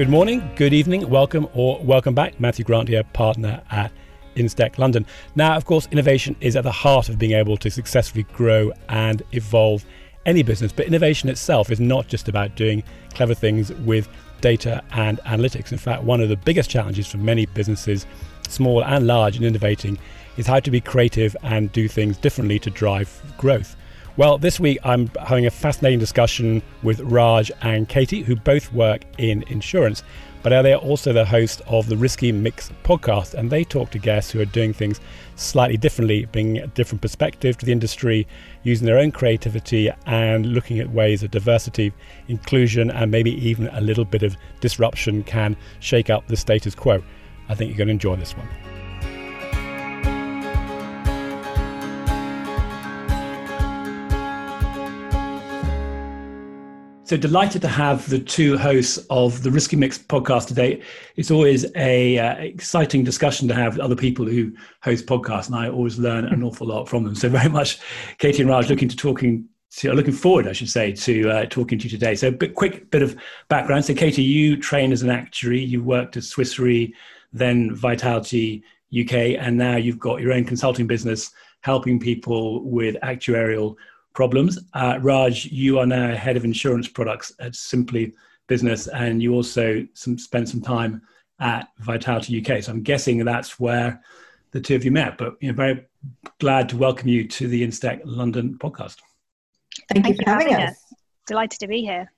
Good morning, good evening, welcome or welcome back. Matthew Grant here, partner at Instech London. Now, of course, innovation is at the heart of being able to successfully grow and evolve any business, but innovation itself is not just about doing clever things with data and analytics. In fact, one of the biggest challenges for many businesses, small and large, in innovating is how to be creative and do things differently to drive growth. Well, this week I'm having a fascinating discussion with Raj and Katie, who both work in insurance, but are they're also the host of the Risky Mix podcast, and they talk to guests who are doing things slightly differently, bringing a different perspective to the industry, using their own creativity, and looking at ways that diversity, inclusion, and maybe even a little bit of disruption can shake up the status quo. I think you're going to enjoy this one. So delighted to have the two hosts of the Risky Mix podcast today. It's always a uh, exciting discussion to have with other people who host podcasts, and I always learn an awful lot from them. So very much, Katie and Raj, looking to talking to, looking forward, I should say, to uh, talking to you today. So a quick bit of background. So Katie, you trained as an actuary. You worked at Swiss Re, then Vitality UK, and now you've got your own consulting business helping people with actuarial problems. Uh, Raj, you are now head of insurance products at Simply Business, and you also some, spent some time at Vitality UK. So I'm guessing that's where the two of you met. But you know, very glad to welcome you to the Instech London podcast. Thank, Thank you for having, having us. us. Delighted to be here.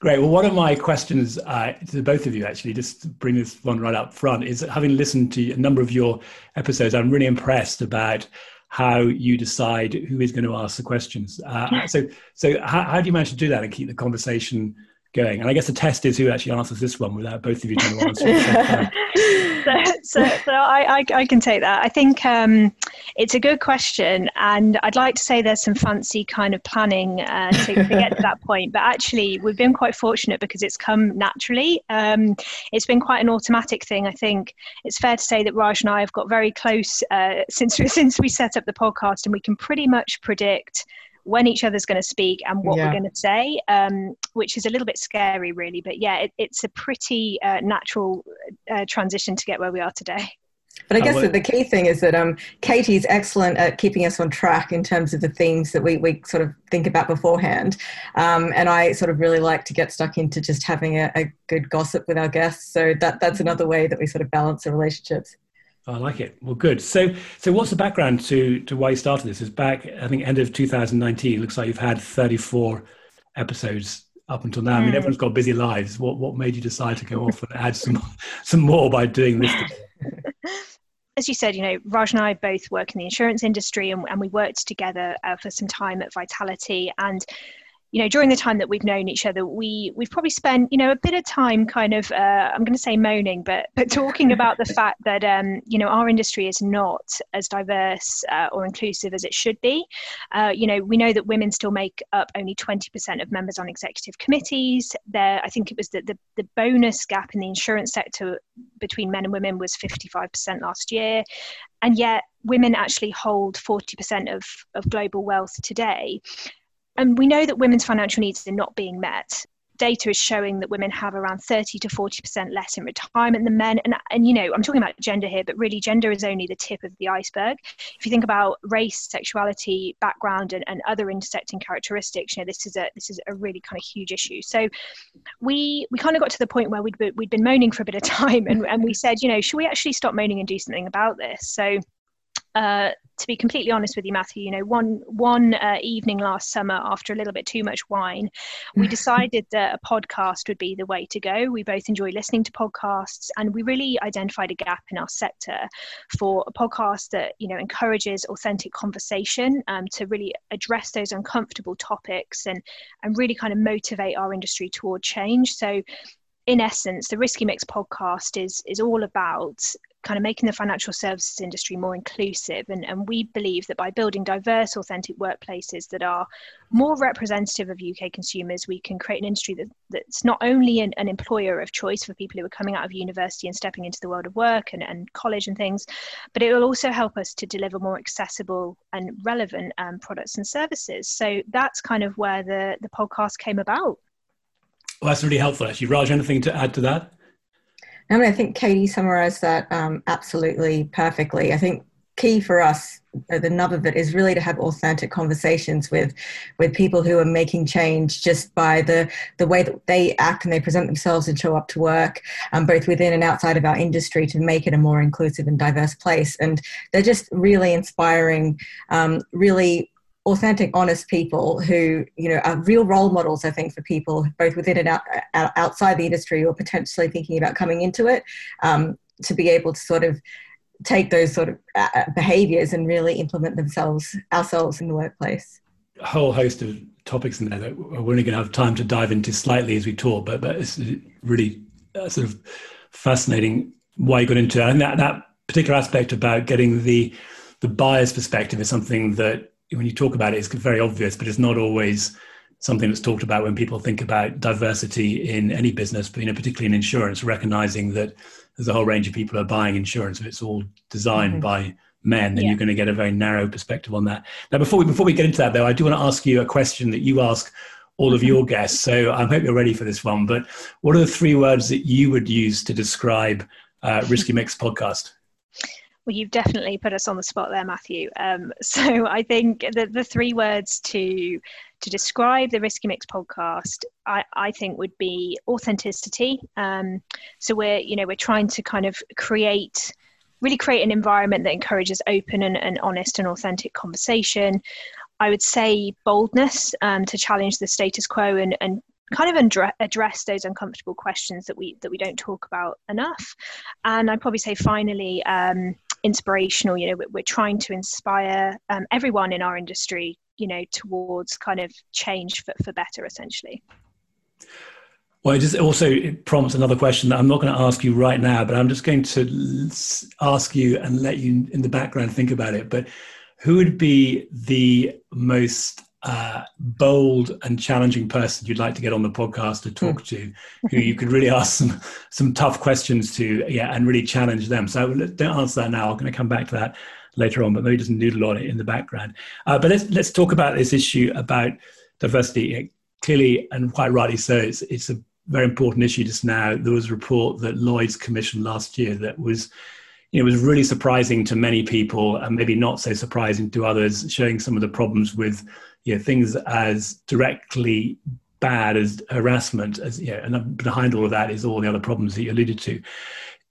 Great. Well, one of my questions uh, to both of you, actually, just to bring this one right up front, is having listened to a number of your episodes, I'm really impressed about how you decide who is going to ask the questions. Uh, so, so how, how, do you manage to do that and keep the conversation going? And I guess the test is who actually answers this one without both of you trying to answer so, so, so I, I, I, can take that. I think um, it's a good question, and I'd like to say there's some fancy kind of planning uh, to, to, get to that point. But actually, we've been quite fortunate because it's come naturally. Um, it's been quite an automatic thing. I think it's fair to say that Raj and I have got very close uh, since since we set up the podcast, and we can pretty much predict when each other's going to speak and what yeah. we're going to say, um, which is a little bit scary, really. But yeah, it, it's a pretty uh, natural uh, transition to get where we are today. But I guess that the key thing is that um, Katie's excellent at keeping us on track in terms of the themes that we, we sort of think about beforehand. Um, and I sort of really like to get stuck into just having a, a, good gossip with our guests. So that, that's another way that we sort of balance the relationships. I like it. Well, good. So, so what's the background to to why you started this? Is back, I think, end of 2019. Looks like you've had 34 episodes up until now. Mm. I mean, hmm. everyone's got busy lives. What what made you decide to go off and add some some more by doing this? As you said, you know, Raj and I both work in the insurance industry, and, and we worked together uh, for some time at Vitality. And you know during the time that we've known each other we we've probably spent you know a bit of time kind of uh, i'm going to say moaning but but talking about the fact that um, you know our industry is not as diverse uh, or inclusive as it should be. Uh, you know we know that women still make up only 20% of members on executive committees. There i think it was that the, the bonus gap in the insurance sector between men and women was 55% last year. And yet women actually hold 40% of, of global wealth today and we know that women's financial needs are not being met. Data is showing that women have around 30 to 40% less in retirement than men. And, and, you know, I'm talking about gender here, but really gender is only the tip of the iceberg. If you think about race, sexuality, background, and, and other intersecting characteristics, you know, this is a this is a really kind of huge issue. So we we kind of got to the point where we'd, we'd been moaning for a bit of time and, and we said, you know, should we actually stop moaning and do something about this? So uh, to be completely honest with you, Matthew, you know, one one uh, evening last summer, after a little bit too much wine, we decided that a podcast would be the way to go. We both enjoy listening to podcasts, and we really identified a gap in our sector for a podcast that you know encourages authentic conversation um, to really address those uncomfortable topics and and really kind of motivate our industry toward change. So in essence, the Risky Mix podcast is is all about kind of making the financial services industry more inclusive. And, and we believe that by building diverse, authentic workplaces that are more representative of UK consumers, we can create an industry that, that's not only an, an employer of choice for people who are coming out of university and stepping into the world of work and, and college and things, but it will also help us to deliver more accessible and relevant um, products and services. So that's kind of where the, the podcast came about. Well, that's really helpful, actually. Raj, anything to add to that? I mean, I think Katie summarized that um, absolutely perfectly. I think key for us uh, the nub of it is really to have authentic conversations with with people who are making change just by the the way that they act and they present themselves and show up to work um, both within and outside of our industry to make it a more inclusive and diverse place and they're just really inspiring um, really authentic honest people who you know are real role models i think for people both within and out, outside the industry or potentially thinking about coming into it um, to be able to sort of take those sort of uh, uh, behaviors and really implement themselves ourselves in the workplace a whole host of topics in there that we're only going to have time to dive into slightly as we talk but, but it's really uh, sort of fascinating why you got into it. and that, that particular aspect about getting the the buyer's perspective is something that when you talk about it it's very obvious but it's not always something that's talked about when people think about diversity in any business, but you know, particularly in insurance, recognizing that there's a whole range of people who are buying insurance. If it's all designed mm-hmm. by men, then yeah. you're going to get a very narrow perspective on that. Now, before we before we get into that, though, I do want to ask you a question that you ask all of your guests. So I hope you're ready for this one. But what are the three words that you would use to describe uh, Risky Mix podcast? Well, you've definitely put us on the spot there, Matthew. Um, so I think the, the three words to to describe the Risky Mix podcast, I, I think would be authenticity. Um, so we're you know we're trying to kind of create really create an environment that encourages open and, and honest and authentic conversation. I would say boldness um, to challenge the status quo and, and kind of address those uncomfortable questions that we that we don't talk about enough. And I'd probably say finally, um, inspirational. You know, we're, trying to inspire um, everyone in our industry. You know, towards kind of change for, for better, essentially. Well, it just also prompts another question that I'm not going to ask you right now, but I'm just going to ask you and let you in the background think about it. But who would be the most uh, bold and challenging person you'd like to get on the podcast to talk hmm. to, who you could really ask some some tough questions to, yeah, and really challenge them. So don't answer that now. I'm going to come back to that later on, but maybe just noodle on it in the background. Uh, but let's let's talk about this issue about diversity. Clearly, and quite rightly so, it's it's a very important issue just now. There was a report that Lloyd's commissioned last year that was it was really surprising to many people and maybe not so surprising to others, showing some of the problems with you know, things as directly bad as harassment, as you know, and behind all of that is all the other problems that you alluded to.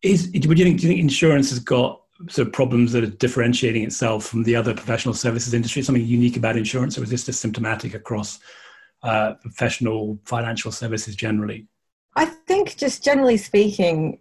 Is would you think? Do you think insurance has got sort of problems that are differentiating itself from the other professional services industry? Something unique about insurance, or is this just symptomatic across uh, professional financial services generally? I think, just generally speaking,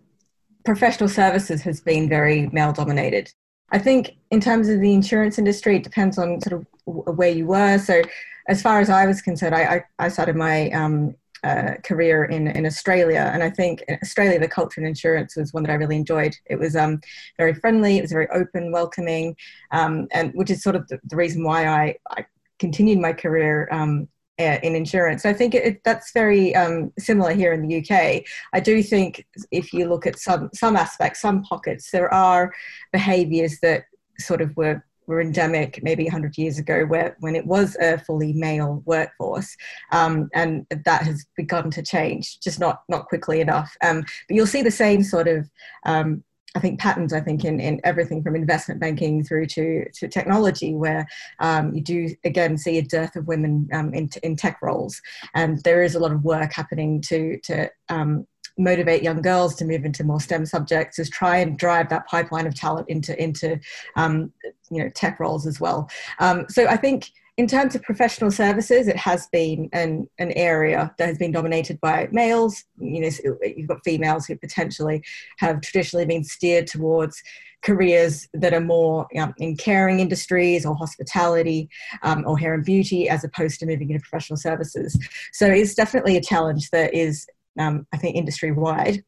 professional services has been very male dominated. I think in terms of the insurance industry, it depends on sort of where you were. So, as far as I was concerned, I, I, I started my um, uh, career in, in Australia. And I think in Australia, the culture in insurance was one that I really enjoyed. It was um, very friendly, it was very open, welcoming, um, and which is sort of the, the reason why I, I, continued my career um, uh, in insurance. I think it, that's very um, similar here in the UK. I do think if you look at some some aspects, some pockets, there are behaviours that sort of were were endemic maybe 100 years ago where when it was a fully male workforce um, and that has begun to change just not not quickly enough um, but you'll see the same sort of um, I think patterns, I think, in, in everything from investment banking through to, to technology, where um, you do again see a dearth of women um, in, in tech roles. And there is a lot of work happening to, to um, motivate young girls to move into more STEM subjects, is try and drive that pipeline of talent into, into um, you know, tech roles as well. Um, so I think in terms of professional services, it has been an, an area that has been dominated by males. You know, you've got females who potentially have traditionally been steered towards careers that are more um, in caring industries or hospitality um, or hair and beauty as opposed to moving into professional services. So it's definitely a challenge that is, um, I think, industry wide.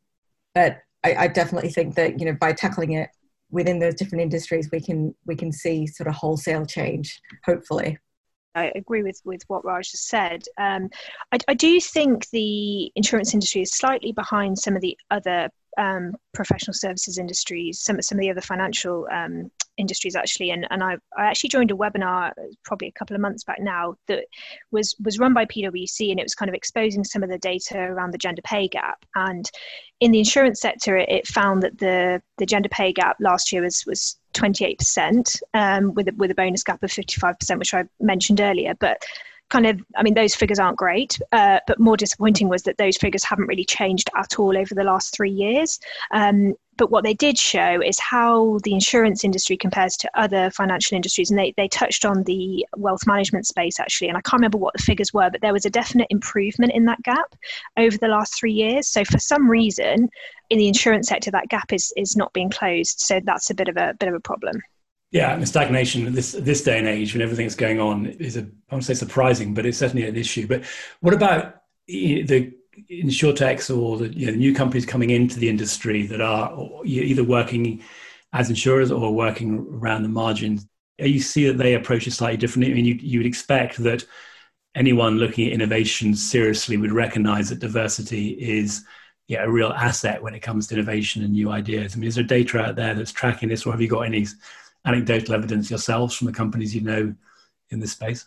But I, I definitely think that, you know, by tackling it within those different industries, we can, we can see sort of wholesale change, hopefully. I agree with, with what Raj has said. Um, I, I, do think the insurance industry is slightly behind some of the other um, professional services industries, some, some of the other financial um, industries actually, and, and I, I actually joined a webinar probably a couple of months back now that was was run by PwC, and it was kind of exposing some of the data around the gender pay gap. And in the insurance sector, it, it found that the the gender pay gap last year was was 28% um, with a, with a bonus gap of 55%, which I mentioned earlier, but kind of, I mean, those figures aren't great, uh, but more disappointing was that those figures haven't really changed at all over the last three years. Um, but what they did show is how the insurance industry compares to other financial industries. And they, they touched on the wealth management space actually. And I can't remember what the figures were, but there was a definite improvement in that gap over the last three years. So for some reason, in the insurance sector, that gap is, is not being closed. So that's a bit of a bit of a problem. Yeah, and stagnation at this this day and age when everything that's going on is a I won't say surprising, but it's certainly an issue. But what about the insurtechs or the you know, new companies coming into the industry that are either working as insurers or working around the margins? You see that they approach it slightly differently. I mean, you you would expect that anyone looking at innovation seriously would recognize that diversity is yeah, a real asset when it comes to innovation and new ideas. I mean, is there data out there that's tracking this, or have you got any anecdotal evidence yourselves from the companies you know in this space?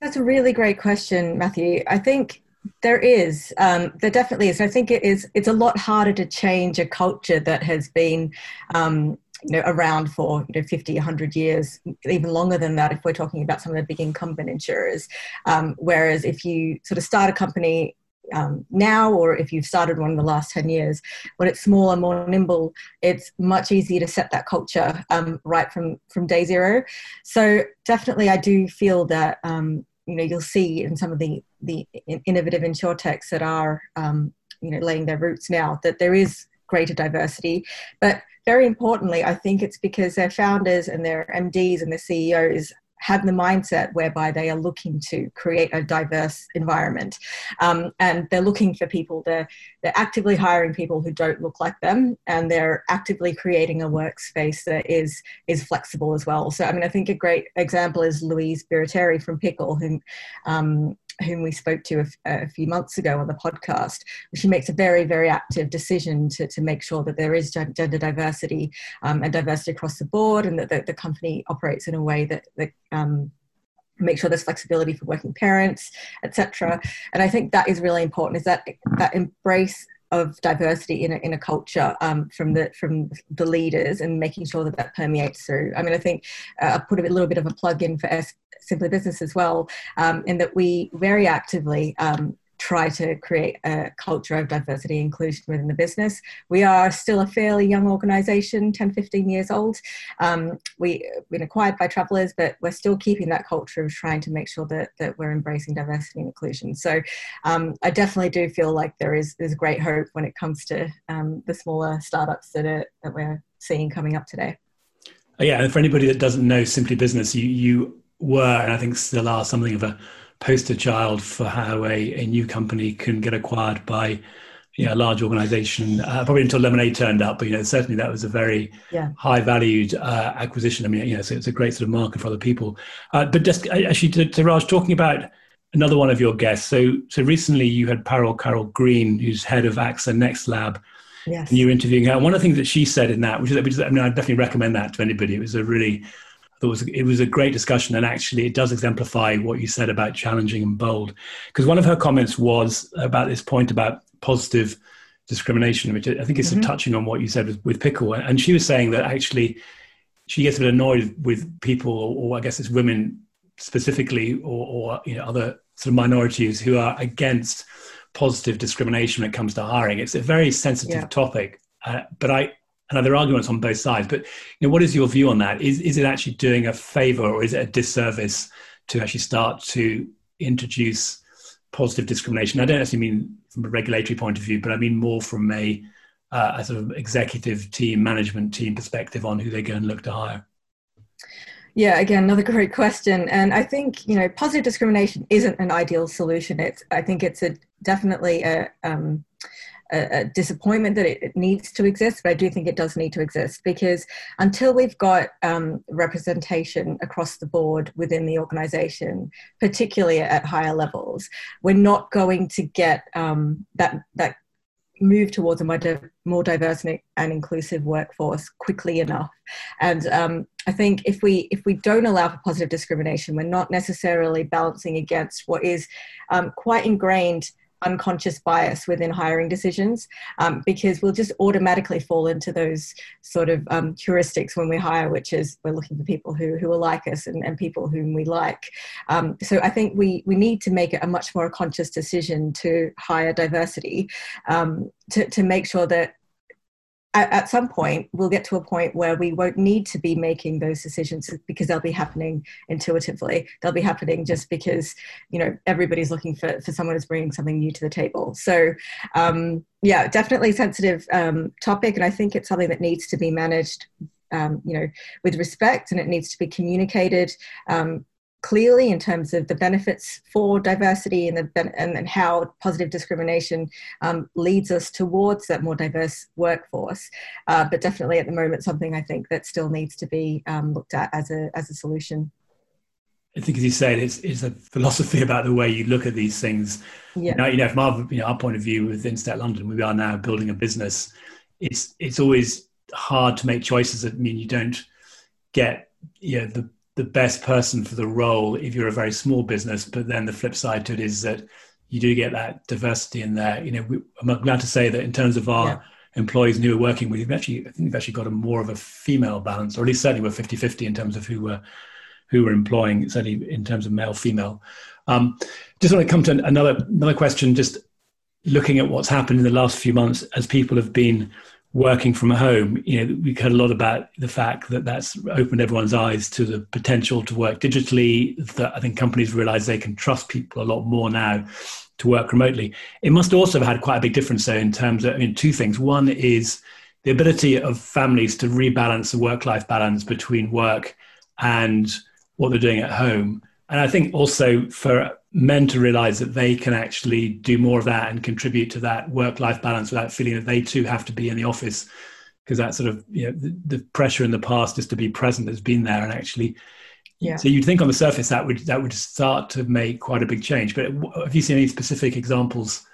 That's a really great question, Matthew. I think there is. Um, there definitely is. I think it is. It's a lot harder to change a culture that has been, um, you know, around for you know 50, 100 years, even longer than that. If we're talking about some of the big incumbent insurers, um, whereas if you sort of start a company um, now or if you've started one in the last 10 years when it's smaller more nimble it's much easier to set that culture um, right from from day zero. So definitely i do feel that um, you know you'll see in some of the the innovative insurtechs that are um, you know laying their roots now that there is greater diversity. But very importantly i think it's because their founders and their mds and their ceos have the mindset whereby they are looking to create a diverse environment. Um, and they're looking for people they're, they're actively hiring people who don't look like them and they're actively creating a workspace that is is flexible as well. So i mean i think a great example is louise Birritteri from Pikl who um, whom we spoke to a, a, few months ago on the podcast, she makes a very, very active decision to, to make sure that there is gender diversity um, and diversity across the board and that the, the company operates in a way that, that um, make sure there's flexibility for working parents, etc. And I think that is really important is that that embrace of diversity in a, in a culture um, from the from the leaders and making sure that that permeates through. I mean, I think uh, I'll put a little bit of a plug in for S- Simply Business as well, um, in that we very actively um, try to create a culture of diversity and inclusion within the business. We are still a fairly young organization, 10, 15 years old. Um, we've been acquired by Travelers, but we're still keeping that culture of trying to make sure that, that we're embracing diversity and inclusion. So um, I definitely do feel like there is there's great hope when it comes to um, the smaller startups that, are, that we're seeing coming up today. Yeah, and for anybody that doesn't know Simply Business, you, you were, and I think still are, something of a poster child for how a, a new company can get acquired by you know, a large organization. Uh, probably until Lemonade turned up, but you know certainly that was a very yeah. high valued uh, acquisition. I mean, you know, so it's a great sort of market for other people. Uh, but just uh, actually, to, to, Raj, talking about another one of your guests. So so recently you had Parul Kaul-Green, who's head of AXA Next Lab. Yes. And you were interviewing her. One of the things that she said in that, which is, which is I mean, I definitely recommend that to anybody. It was a really it was it was a great discussion, and actually, it does exemplify what you said about challenging and bold. Because one of her comments was about this point about positive discrimination, which I think is mm-hmm. touching on what you said with, with Pikl, and she was saying that actually she gets a bit annoyed with people, or, I guess it's women specifically, or, or you know other sort of minorities who are against positive discrimination when it comes to hiring. It's a very sensitive yeah. topic, uh, but I and there are arguments on both sides. But you know, what is your view on that? Is is it actually doing a favor or is it a disservice to actually start to introduce positive discrimination? I don't actually mean from a regulatory point of view, but I mean more from a, uh, sort of executive team, management team perspective on who they go and look to hire. Yeah, again, another great question. And I think, you know, positive discrimination isn't an ideal solution. It's, I think it's a definitely a, um, a, a disappointment that it, needs to exist, but I do think it does need to exist because until we've got um, representation across the board within the organization, particularly at higher levels, we're not going to get um, that that move towards a more, more diverse and inclusive workforce quickly enough. And um, I think if we if we don't allow for positive discrimination, we're not necessarily balancing against what is um, quite ingrained unconscious bias within hiring decisions um, because we'll just automatically fall into those sort of um, heuristics when we hire, which is we're looking for people who, who are like us and, and people whom we like. Um, so I think we, we need to make it a much more conscious decision to hire diversity um, to, to make sure that at, at, some point we'll get to a point where we won't need to be making those decisions because they'll be happening intuitively. They'll be happening just because you know everybody's looking for, for someone who's bringing something new to the table. So um, yeah definitely sensitive um, topic and i think it's something that needs to be managed um, you know with respect and it needs to be communicated um, clearly in terms of the benefits for diversity and, the, and, and how positive discrimination um, leads us towards that more diverse workforce. Uh, but definitely at the moment, something I think that still needs to be um, looked at as a, as a solution. I think, as you said, it's, it's a philosophy about the way you look at these things. Yeah. Now, you know, from our, you know, our point of view with Instech London, we are now building a business. It's it's always hard to make choices that mean you don't get you know, the the best person for the role if you're a very small business. But then the flip side to it is that you do get that diversity in there. You know, we, I'm glad to say that in terms of our yeah. employees who we're working with, we've actually, I think we've actually got a more of a female balance, or at least certainly we're 50 50 in terms of who we're, who we're employing, certainly in terms of male female. Um, just want to come to another, another question, just looking at what's happened in the last few months as people have been working from home, you know, we've heard a lot about the fact that that's opened everyone's eyes to the potential to work digitally. That I think companies realize they can trust people a lot more now to work remotely. It must also have had quite a big difference, though, in terms of I mean, two things. One is the ability of families to rebalance the work-life balance between work and what they're doing at home. And I think also for men to realize that they can actually do more of that and contribute to that work life balance without feeling that they too have to be in the office because that sort of you know the, the, pressure in the past is to be present has been there and actually yeah. so you'd think on the surface that would that would start to make quite a big change but have you seen any specific examples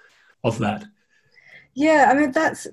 of that yeah i mean that's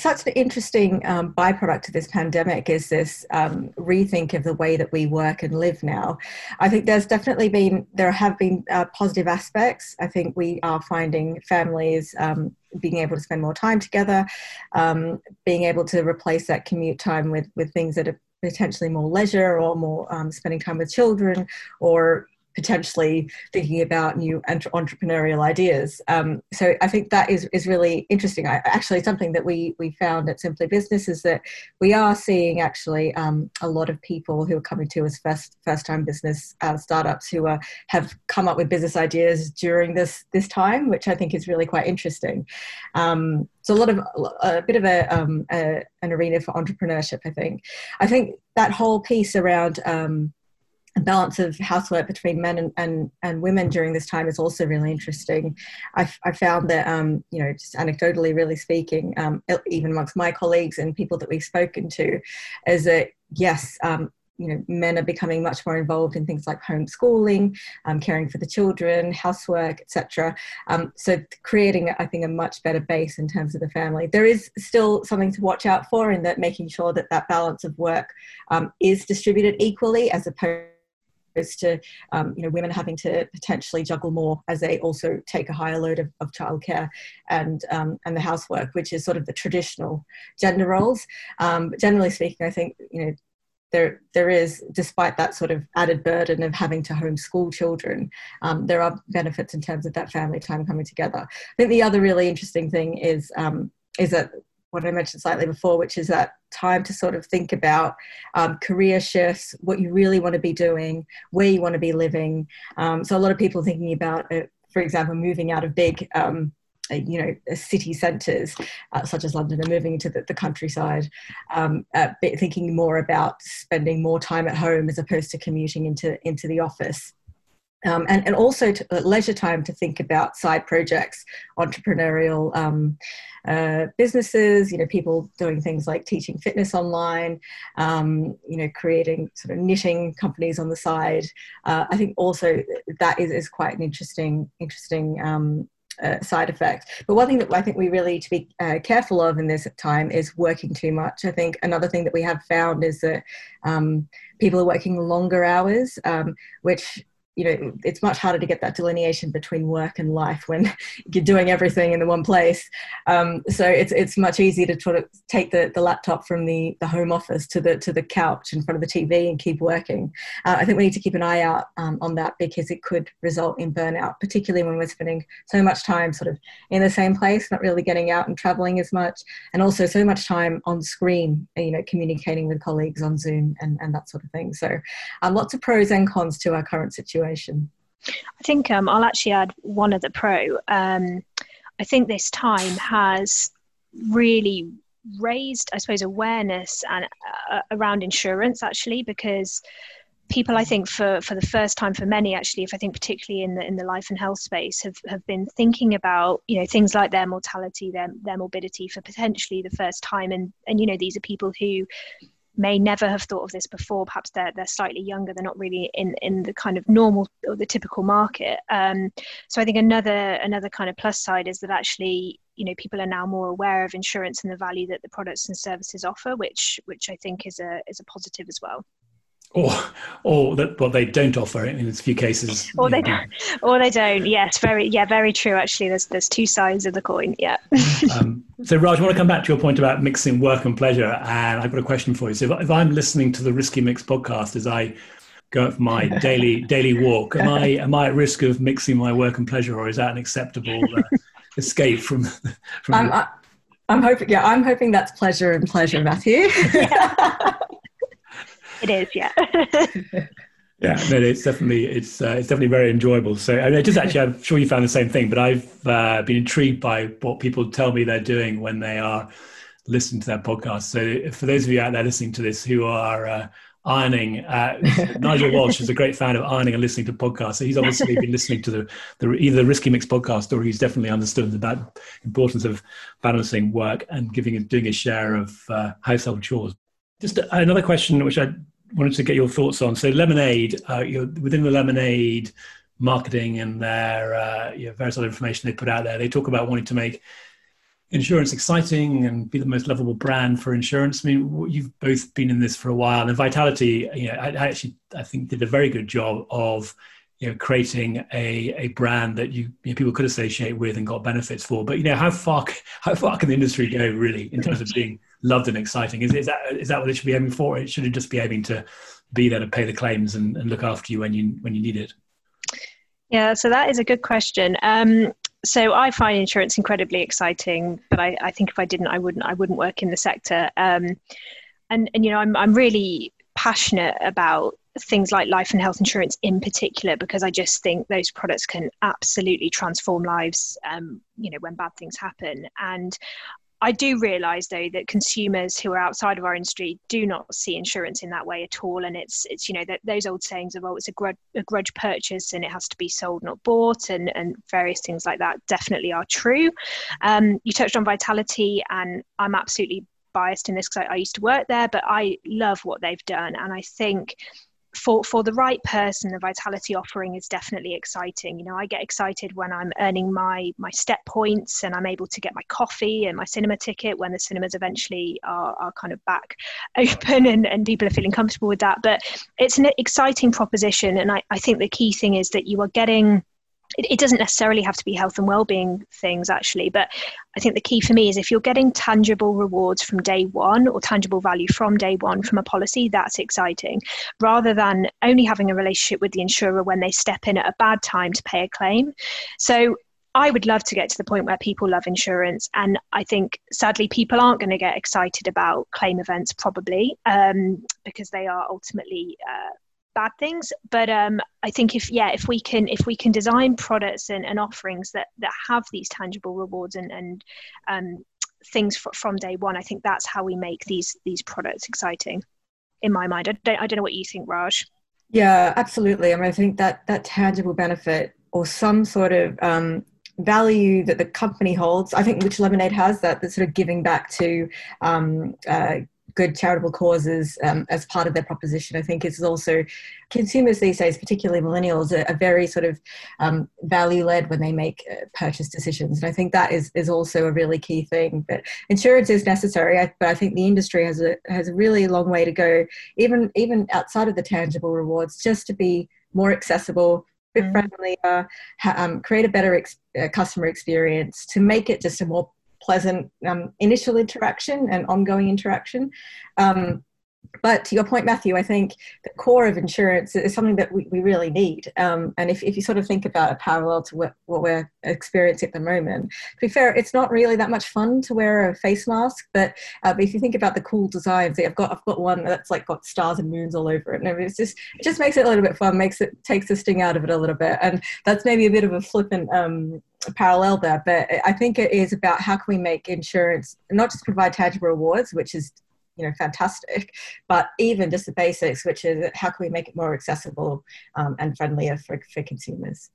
such an interesting um, byproduct of this pandemic is this um, rethink of the way that we work and live now. I think there's definitely been, there have been uh, positive aspects. I think we are finding families um, being able to spend more time together, um, being able to replace that commute time with, with things that are potentially more leisure or more um, spending time with children or potentially thinking about new entrepreneurial ideas. Um, so I think that is, is really interesting. I, actually, something that we, we found at Simply Business is that we are seeing actually um, a lot of people who are coming to us first first time business uh, startups who are, have come up with business ideas during this this time, which I think is really quite interesting. Um, so a lot of a bit of a, um, a, an arena for entrepreneurship. I think. I think that whole piece around um, balance of housework between men and, and, and women during this time is also really interesting. I, I found that, um, you know, just anecdotally, really speaking, um, even amongst my colleagues and people that we've spoken to, is that yes, um, you know, men are becoming much more involved in things like homeschooling, um, caring for the children, housework, etc. Um, so creating, I think, a much better base in terms of the family. There is still something to watch out for in that making sure that that balance of work um, is distributed equally as opposed as to um, you know women having to potentially juggle more as they also take a higher load of, of childcare and um, and the housework, which is sort of the traditional gender roles. Um, but generally speaking, I think you know there there is, despite that sort of added burden of having to homeschool children, um, there are benefits in terms of that family time coming together. I think the other really interesting thing is um, is that what I mentioned slightly before, which is that time to sort of think about um, career shifts, what you really want to be doing, where you want to be living. Um, so a lot of people thinking about, it, for example, moving out of big, um, uh, you know, city centres uh, such as London and moving into the, the countryside, um, uh, thinking more about spending more time at home as opposed to commuting into into the office. Um, and, and also to, uh, leisure time to think about side projects, entrepreneurial um, uh, businesses, you know, people doing things like teaching fitness online, um, you know, creating sort of knitting companies on the side. Uh, I think also that is, is quite an interesting, interesting um, uh, side effect. But one thing that I think we really need to be uh, careful of in this time is working too much. I think another thing that we have found is that um, people are working longer hours, um, which you know it's much harder to get that delineation between work and life when you're doing everything in the one place. Um, so it's it's much easier to sort of take the, the laptop from the, the home office to the to the couch in front of the tv and keep working. Uh, i think we need to keep an eye out um, on that because it could result in burnout particularly when we're spending so much time sort of in the same place not really getting out and traveling as much and also so much time on screen you know communicating with colleagues on zoom and, and that sort of thing. So um, lots of pros and cons to our current situation situation? I think um, I'll actually add one other pro. Um, I think this time has really raised, I suppose, awareness and uh, around insurance actually, because people, I think, for for the first time for many, actually, if I think particularly in the in the life and health space, have have been thinking about you know things like their mortality, their their morbidity for potentially the first time, and and you know these are people who may never have thought of this before. Perhaps they're they're slightly younger. They're not really in in the kind of normal or the typical market. Um, so I think another another kind of plus side is that actually you know people are now more aware of insurance and the value that the products and services offer, which which I think is a is a positive as well or or that what they don't offer in a few cases. Or they know. don't or they don't yes very yeah very true actually there's there's two sides of the coin yeah. Um, so raj i want to come back to your point about mixing work and pleasure and i've got a question for you. So if, if i'm listening to the risky mix podcast as i go for my daily daily walk am i am i at risk of mixing my work and pleasure or is that an acceptable uh, escape from from I'm, I, I'm hoping yeah i'm hoping that's pleasure and pleasure matthew it is, yeah. yeah, no, it's definitely it's uh, it's definitely very enjoyable. So I mean, just actually, I'm sure you found the same thing, but I've uh, been intrigued by what people tell me they're doing when they are listening to their podcast. So for those of you out there listening to this who are uh, ironing, uh, Nigel Walsh is a great fan of ironing and listening to podcasts. So he's obviously been listening to the, the either the Risky Mix podcast or he's definitely understood the importance of balancing work and giving doing a share of uh, household chores. Just another question, which I wanted to get your thoughts on. So, Lemonade, uh, within the Lemonade marketing and their uh, you know, various other information they put out there, they talk about wanting to make insurance exciting and be the most lovable brand for insurance. I mean, you've both been in this for a while, and Vitality, you know, I, I actually I think did a very good job of you know creating a, a brand that you, you know, people could associate with and got benefits for. But you know, how far how far can the industry go really in terms of being loved and exciting. Is, is that is that what it should be aiming for? It should just be aiming to be there to pay the claims and, and look after you when you when you need it. Yeah, so that is a good question. Um, so I find insurance incredibly exciting, but I, I, think if I didn't, I wouldn't. I wouldn't work in the sector. Um, and and you know, I'm I'm really passionate about things like life and health insurance in particular because I just think those products can absolutely transform lives. Um, you know, when bad things happen, and I do realise though that consumers who are outside of our industry do not see insurance in that way at all, and it's it's you know that those old sayings of oh it's a grudge, a grudge purchase and it has to be sold not bought and and various things like that definitely are true. Um, you touched on vitality, and I'm absolutely biased in this because I, I used to work there, but I love what they've done, and I think for for the right person the vitality offering is definitely exciting. You know i get excited when i'm earning my my step points and i'm able to get my coffee and my cinema ticket when the cinemas eventually are, are kind of back open and, and people are feeling comfortable with that. But it's an exciting proposition and I, I think the key thing is that you are getting it, it doesn't necessarily have to be health and well-being things actually but i think the key for me is if you're getting tangible rewards from day one or tangible value from day one from a policy that's exciting. Rather than only having a relationship with the insurer when they step in at a bad time to pay a claim. So I would love to get to the point where people love insurance, and I think sadly people aren't going to get excited about claim events probably um, because they are ultimately uh, bad things but um, i think if yeah if we can if we can design products and, and offerings that that have these tangible rewards and and um, things fr- from day one i think that's how we make these these products exciting in my mind i don't, I don't know what you think raj yeah absolutely i mean i think that that tangible benefit or some sort of um, value that the company holds. I think which Lemonade has that, that sort of giving back to um, uh, good charitable causes um, as part of their proposition. I think is also consumers these days, particularly millennials, are, are very sort of um, value led when they make uh, purchase decisions, and I think that is is also a really key thing. But insurance is necessary, I, but I think the industry has a has a really long way to go, even even outside of the tangible rewards, just to be more accessible. Bit mm. friendlier, um, create a better ex- uh, customer experience to make it just a more pleasant um, initial interaction and ongoing interaction. Um, but to your point, Matthew, I think the core of insurance is something that we, we really need. Um, and if, if you sort of think about a parallel to what, what we're experiencing at the moment, to be fair, it's not really that much fun to wear a face mask. But, uh, but if you think about the cool designs, I've got I've got one that's like got stars and moons all over it, and it's just it just makes it a little bit fun, makes it takes the sting out of it a little bit. And that's maybe a bit of a flippant um, parallel there, but I think it is about how can we make insurance not just provide tangible rewards, which is you know fantastic, but even just the basics, which is how can we make it more accessible um, and friendlier for, for consumers.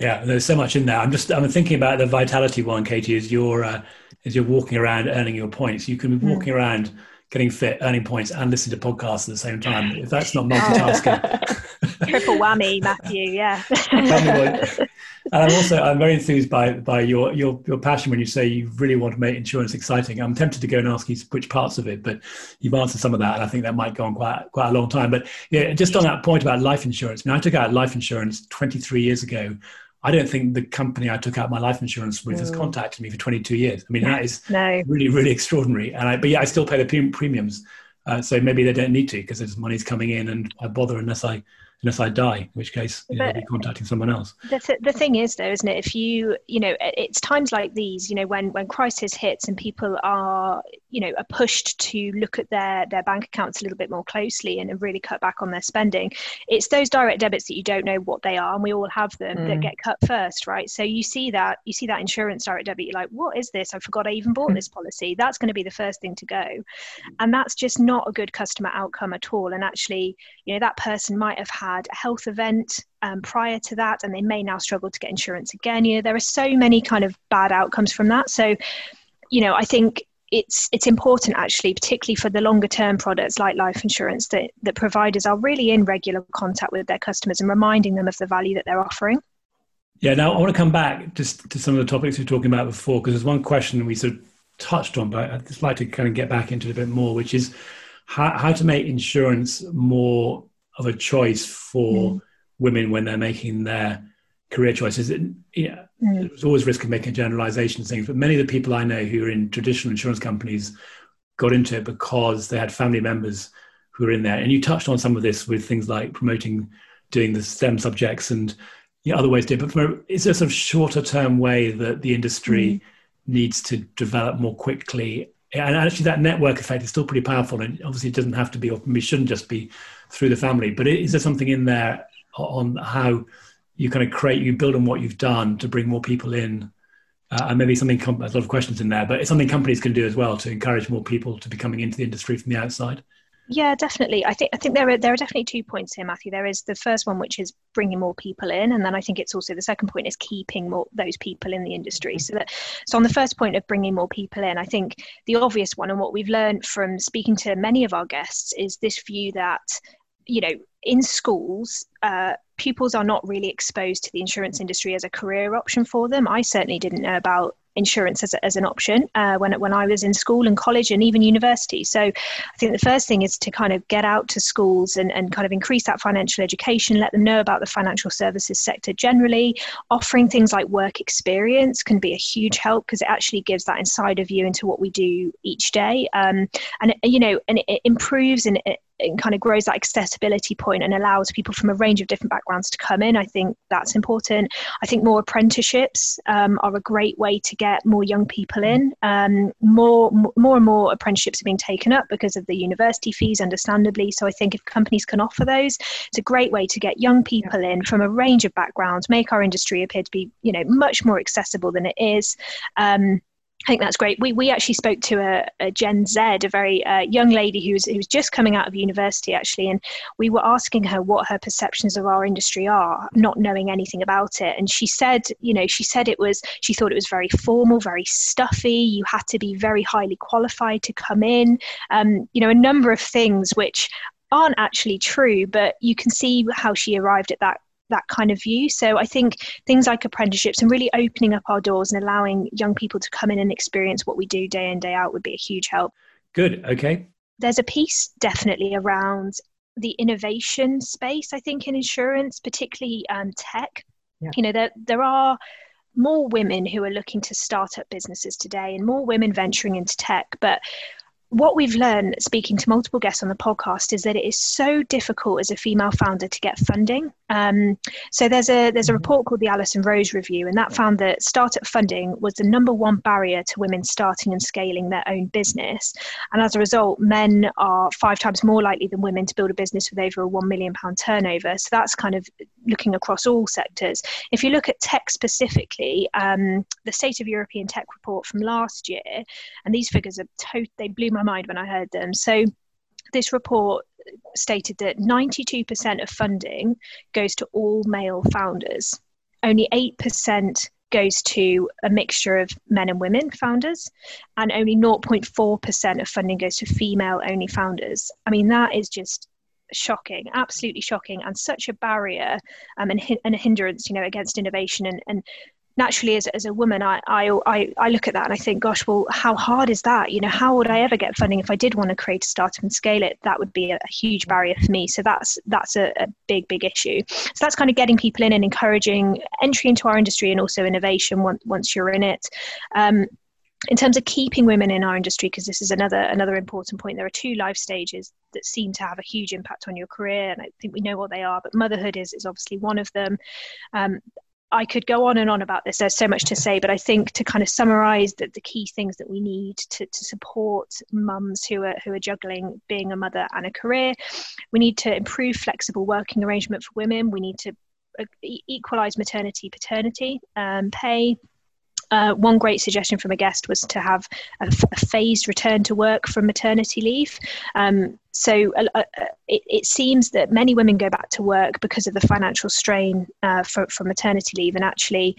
Yeah, there's so much in there. I'm just I'm thinking about the vitality one, Katie. As you're uh, as you're walking around earning your points, you can be walking mm. around getting fit, earning points, and listening to podcasts at the same time. If that's not multitasking, triple whammy, Matthew. Yeah. and I'm also I'm very enthused by by your your your passion when you say you really want to make insurance exciting. I'm tempted to go and ask you which parts of it, but you've answered some of that, and I think that might go on quite quite a long time. But yeah, just on that point about life insurance. I mean, I took out life insurance 23 years ago. I don't think the company I took out my life insurance with mm. has contacted me for 22 years. I mean, that is no. really, really extraordinary. And I, but yeah, I still pay the premiums. Uh, so maybe they don't need to because there's money's coming in, and I bother unless I unless I die, in which case you know, I'll be contacting someone else. The, th- the thing is, though, isn't it? If you, you know, it's times like these, you know, when when crisis hits and people are, you know, are pushed to look at their their bank accounts a little bit more closely and, really cut back on their spending. It's those direct debits that you don't know what they are, and we all have them mm. that get cut first, right? So you see that you see that insurance direct debit, you're like, what is this? I forgot I even bought mm. this policy. That's going to be the first thing to go, and that's just not a good customer outcome at all. And actually, you know, that person might have had had a health event um, prior to that and they may now struggle to get insurance again. You know there are so many kind of bad outcomes from that. So you know i think it's it's important actually particularly for the longer term products like life insurance that that providers are really in regular contact with their customers and reminding them of the value that they're offering. Yeah now i want to come back just to some of the topics we were talking about before because there's one question we sort of touched on but i'd just like to kind of get back into it a bit more which is how, how to make insurance more of a choice for mm. women when they're making their career choices. It, yeah, mm. there's always risk of making generalizations things, but many of the people I know who are in traditional insurance companies got into it because they had family members who were in there. And you touched on some of this with things like promoting doing the STEM subjects and you know, other ways to do it. But is there a sort of shorter term way that the industry mm. needs to develop more quickly? And actually, that network effect is still pretty powerful. And obviously, it doesn't have to be, or maybe shouldn't just be through the family. But is there something in there on how you kind of create, you build on what you've done to bring more people in? Uh, and maybe something, com- a lot of questions in there, but it's something companies can do as well to encourage more people to be coming into the industry from the outside. Yeah, definitely. I think I think there are there are definitely two points here, Matthew. There is the first one, which is bringing more people in, and then I think it's also the second point is keeping more those people in the industry. So that so on the first point of bringing more people in, I think the obvious one and what we've learned from speaking to many of our guests is this view that you know, in schools, uh, pupils are not really exposed to the insurance industry as a career option for them. I certainly didn't know about insurance as, as an option uh, when, when I was in school and college and even university. So I think the first thing is to kind of get out to schools and, and kind of increase that financial education, let them know about the financial services sector generally. Offering things like work experience can be a huge help because it actually gives that insider view into what we do each day. Um, and, you know, and it, improves and it, it kind of grows that accessibility point and allows people from a range of different backgrounds to come in. I think that's important. I think more apprenticeships um, are a great way to get more young people in. Um, more, more and more apprenticeships are being taken up because of the university fees, understandably. So I think if companies can offer those, it's a great way to get young people in from a range of backgrounds, make our industry appear to be, you know, much more accessible than it is. Um, I think that's great. We, we actually spoke to a, a Gen Z, a very uh, young lady who was, who was just coming out of university, actually, and we were asking her what her perceptions of our industry are, not knowing anything about it. And she said, you know, she said it was, she thought it was very formal, very stuffy. You had to be very highly qualified to come in. Um, you know, a number of things which aren't actually true, but you can see how she arrived at that that kind of view. So I think things like apprenticeships and really opening up our doors and allowing young people to come in and experience what we do day in, day out would be a huge help. Good. Okay. There's a piece definitely around the innovation space, I think, in insurance, particularly um, tech. Yeah. You know, there, there are more women who are looking to start up businesses today and more women venturing into tech. But what we've learned speaking to multiple guests on the podcast is that it is so difficult as a female founder to get funding. Um, so there's a there's a mm-hmm. report called the Alison Rose Review, and that found that startup funding was the number one barrier to women starting and scaling their own business. And as a result, men are five times more likely than women to build a business with over a one million pound turnover. So that's kind of looking across all sectors. If you look at tech specifically, um, the State of European Tech report from last year, and these figures are to- they blew my mind when I heard them. So this report stated that 92% of funding goes to all male founders. Only 8% goes to a mixture of men and women founders, and only 0.4% of funding goes to female only founders. I mean, that is just shocking, absolutely shocking, and such a barrier um, and, and a hindrance, you know, against innovation and, and naturally as, as a woman I, I i look at that and i think gosh well how hard is that? You know how would i ever get funding? If i did want to create a startup and scale it that would be a, a huge barrier for me. So that's that's a, a, big big issue. So that's kind of getting people in and encouraging entry into our industry and also innovation once, once you're in it. Um, in terms of keeping women in our industry because this is another another important point there are two life stages that seem to have a huge impact on your career and i think we know what they are but motherhood is, is obviously one of them. Um, I could go on and on about this. There's so much to say, but I think to kind of summarize the, the key things that we need to, to support mums who are who are juggling being a mother and a career, we need to improve flexible working arrangement for women. We need to uh, equalize maternity paternity um, pay uh, one great suggestion from a guest was to have a, phased return to work from maternity leave. Um, so uh, it, it, seems that many women go back to work because of the financial strain uh, for, from maternity leave, and actually,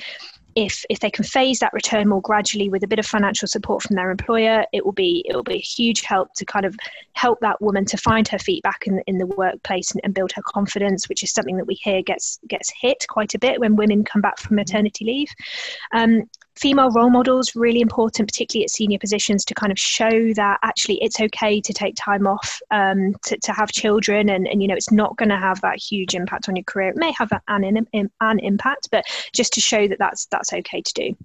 if if they can phase that return more gradually with a bit of financial support from their employer, it will be it will be a huge help to kind of help that woman to find her feet back in in the workplace and, and build her confidence, which is something that we hear gets gets hit quite a bit when women come back from maternity leave. Um, female role models really important particularly at senior positions to kind of show that actually it's okay to take time off um, to, to have children and, and you know it's not going to have that huge impact on your career. It may have an, an impact but just to show that that's that's okay to do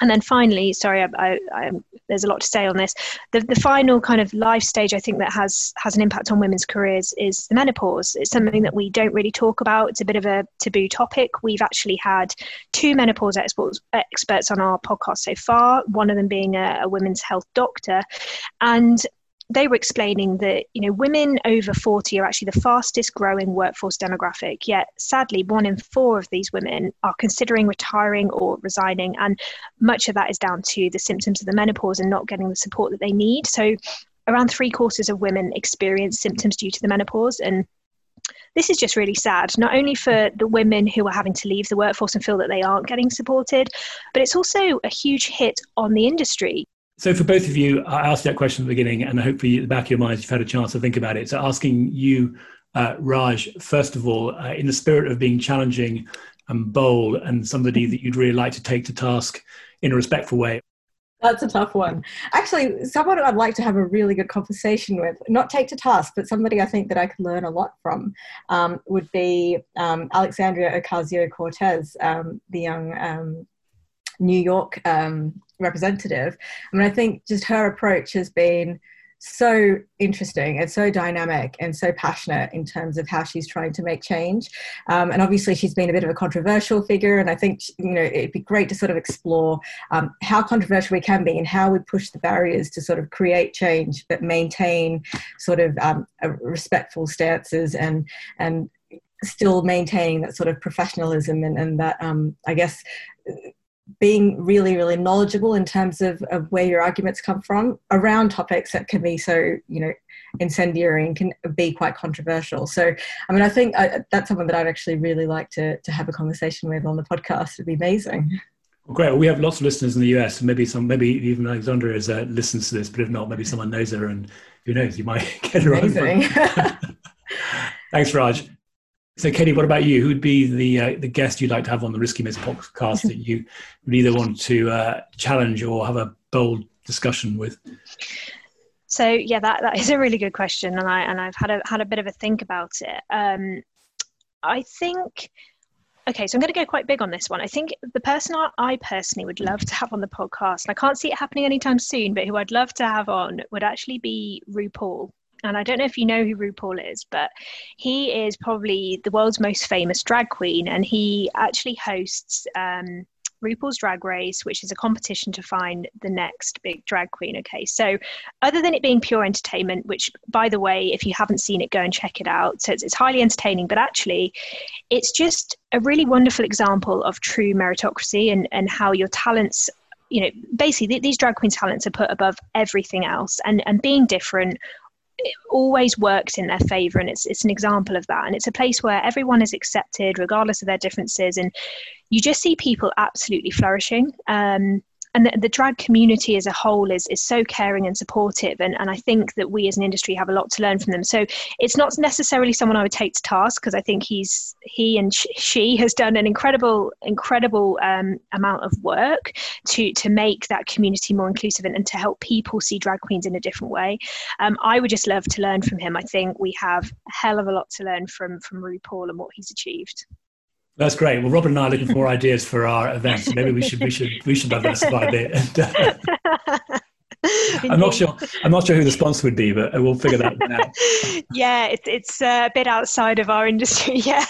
and then finally, sorry, I, I, I, there's a lot to say on this. The, the final kind of life stage I think that has has an impact on women's careers is the menopause. It's something that we don't really talk about. It's a bit of a taboo topic. We've actually had two menopause experts, experts on our podcast so far. One of them being a, a women's health doctor, and they were explaining that you know women over 40 are actually the fastest growing workforce demographic yet sadly one in four of these women are considering retiring or resigning and much of that is down to the symptoms of the menopause and not getting the support that they need so around three quarters of women experience symptoms due to the menopause and this is just really sad, not only for the women who are having to leave the workforce and feel that they aren't getting supported, but it's also a huge hit on the industry. So, for both of you, I asked that question at the beginning, and hopefully, at the back of your minds, you've had a chance to think about it. So, asking you, uh, Raj, first of all, uh, in the spirit of being challenging and bold, and somebody that you'd really like to take to task in a respectful way. That's a tough one. Actually, someone I'd like to have a really good conversation with, not take to task, but somebody I think that I could learn a lot from, um, would be um, Alexandria Ocasio Cortez, um, the young um, New York um, representative. I mean, I think just her approach has been so interesting and so dynamic and so passionate in terms of how she's trying to make change. Um, and obviously, she's been a bit of a controversial figure. And I think you know it'd be great to sort of explore um, how controversial we can be and how we push the barriers to sort of create change, but maintain sort of um, respectful stances and and still maintaining that sort of professionalism and, and that um, I guess being really, really knowledgeable in terms of, of where your arguments come from around topics that can be so, you know, incendiary and can be quite controversial. So, I mean, I think I, uh, that's someone that I'd actually really like to, to have a conversation with on the podcast. It'd be amazing. Well, great. Well, we have lots of listeners in the US. Maybe some, maybe even Alexandra is uh, listens to this, but if not, maybe someone knows her, and who knows, you might get her Amazing. on. Thanks, Raj. So, Katie, what about you? Who would be the uh, the guest you'd like to have on the Risky Mix podcast that you would either want to uh, challenge or have a bold discussion with? So yeah, that, that is a really good question, and I and I've had a had a bit of a think about it. Um, I think okay, so I'm going to go quite big on this one. I think the person I personally would love to have on the podcast, and I can't see it happening anytime soon, but who I'd love to have on would actually be RuPaul and I don't know if you know who RuPaul is, but he is probably the world's most famous drag queen, and he actually hosts um, RuPaul's Drag Race, which is a competition to find the next big drag queen. Okay, so other than it being pure entertainment, which by the way, if you haven't seen it, go and check it out. So it's, it's highly entertaining, but actually, it's just a really wonderful example of true meritocracy and, and how your talents you know basically these drag queen talents are put above everything else and and being different it always works in their favor and it's it's an example of that. And it's a place where everyone is accepted regardless of their differences and you just see people absolutely flourishing. Um, and the, the, drag community as a whole is is so caring and supportive. And, and I think that we as an industry have a lot to learn from them. So it's not necessarily someone I would take to task because I think he's he and sh- she has done an incredible incredible um, amount of work to to make that community more inclusive and, and to help people see drag queens in a different way. Um, I would just love to learn from him. I think we have a hell of a lot to learn from from RuPaul and what he's achieved that's great. Well, Robin and I are looking for more ideas for our events. Maybe we should we should we should diversify a bit. I'm not sure. I'm not sure who the sponsor would be, but we'll figure that out. yeah, it's it's uh, a bit outside of our industry. Yeah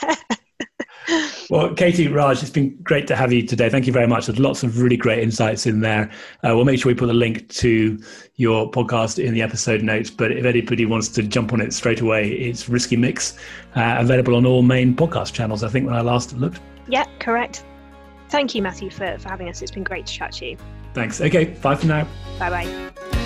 well, Katie, Raj, it's been great to have you today. Thank you very much. There's lots of really great insights in there. Uh, we'll make sure we put a link to your podcast in the episode notes. But if anybody wants to jump on it straight away, it's Risky Mix, uh, available on all main podcast channels. I think when I last looked. Yeah, correct. Thank you, Matthew, for, for having us. It's been great to chat to you. Thanks. Okay, bye for now. Bye bye.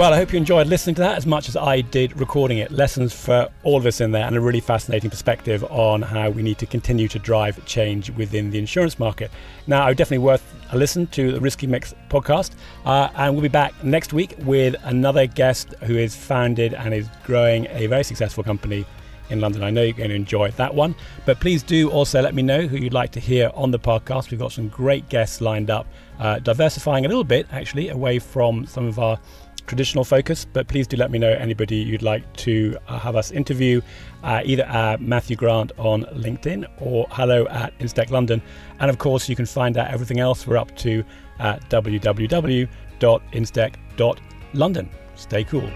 Well, I hope you enjoyed listening to that as much as I did recording it. Lessons for all of us in there and a really fascinating perspective on how we need to continue to drive change within the insurance market. Now, I definitely worth a listen to the Risky Mix podcast. Uh, and we'll be back next week with another guest who is founded and is growing a very successful company in London. I know you're going to enjoy that one. But please do also let me know who you'd like to hear on the podcast. We've got some great guests lined up, uh, diversifying a little bit actually away from some of our traditional focus, but please do let me know anybody you'd like to uh, have us interview, uh, either at Matthew Grant on LinkedIn or hello at Instech London. And of course, you can find out everything else we're up to at www.instech.london. Stay cool.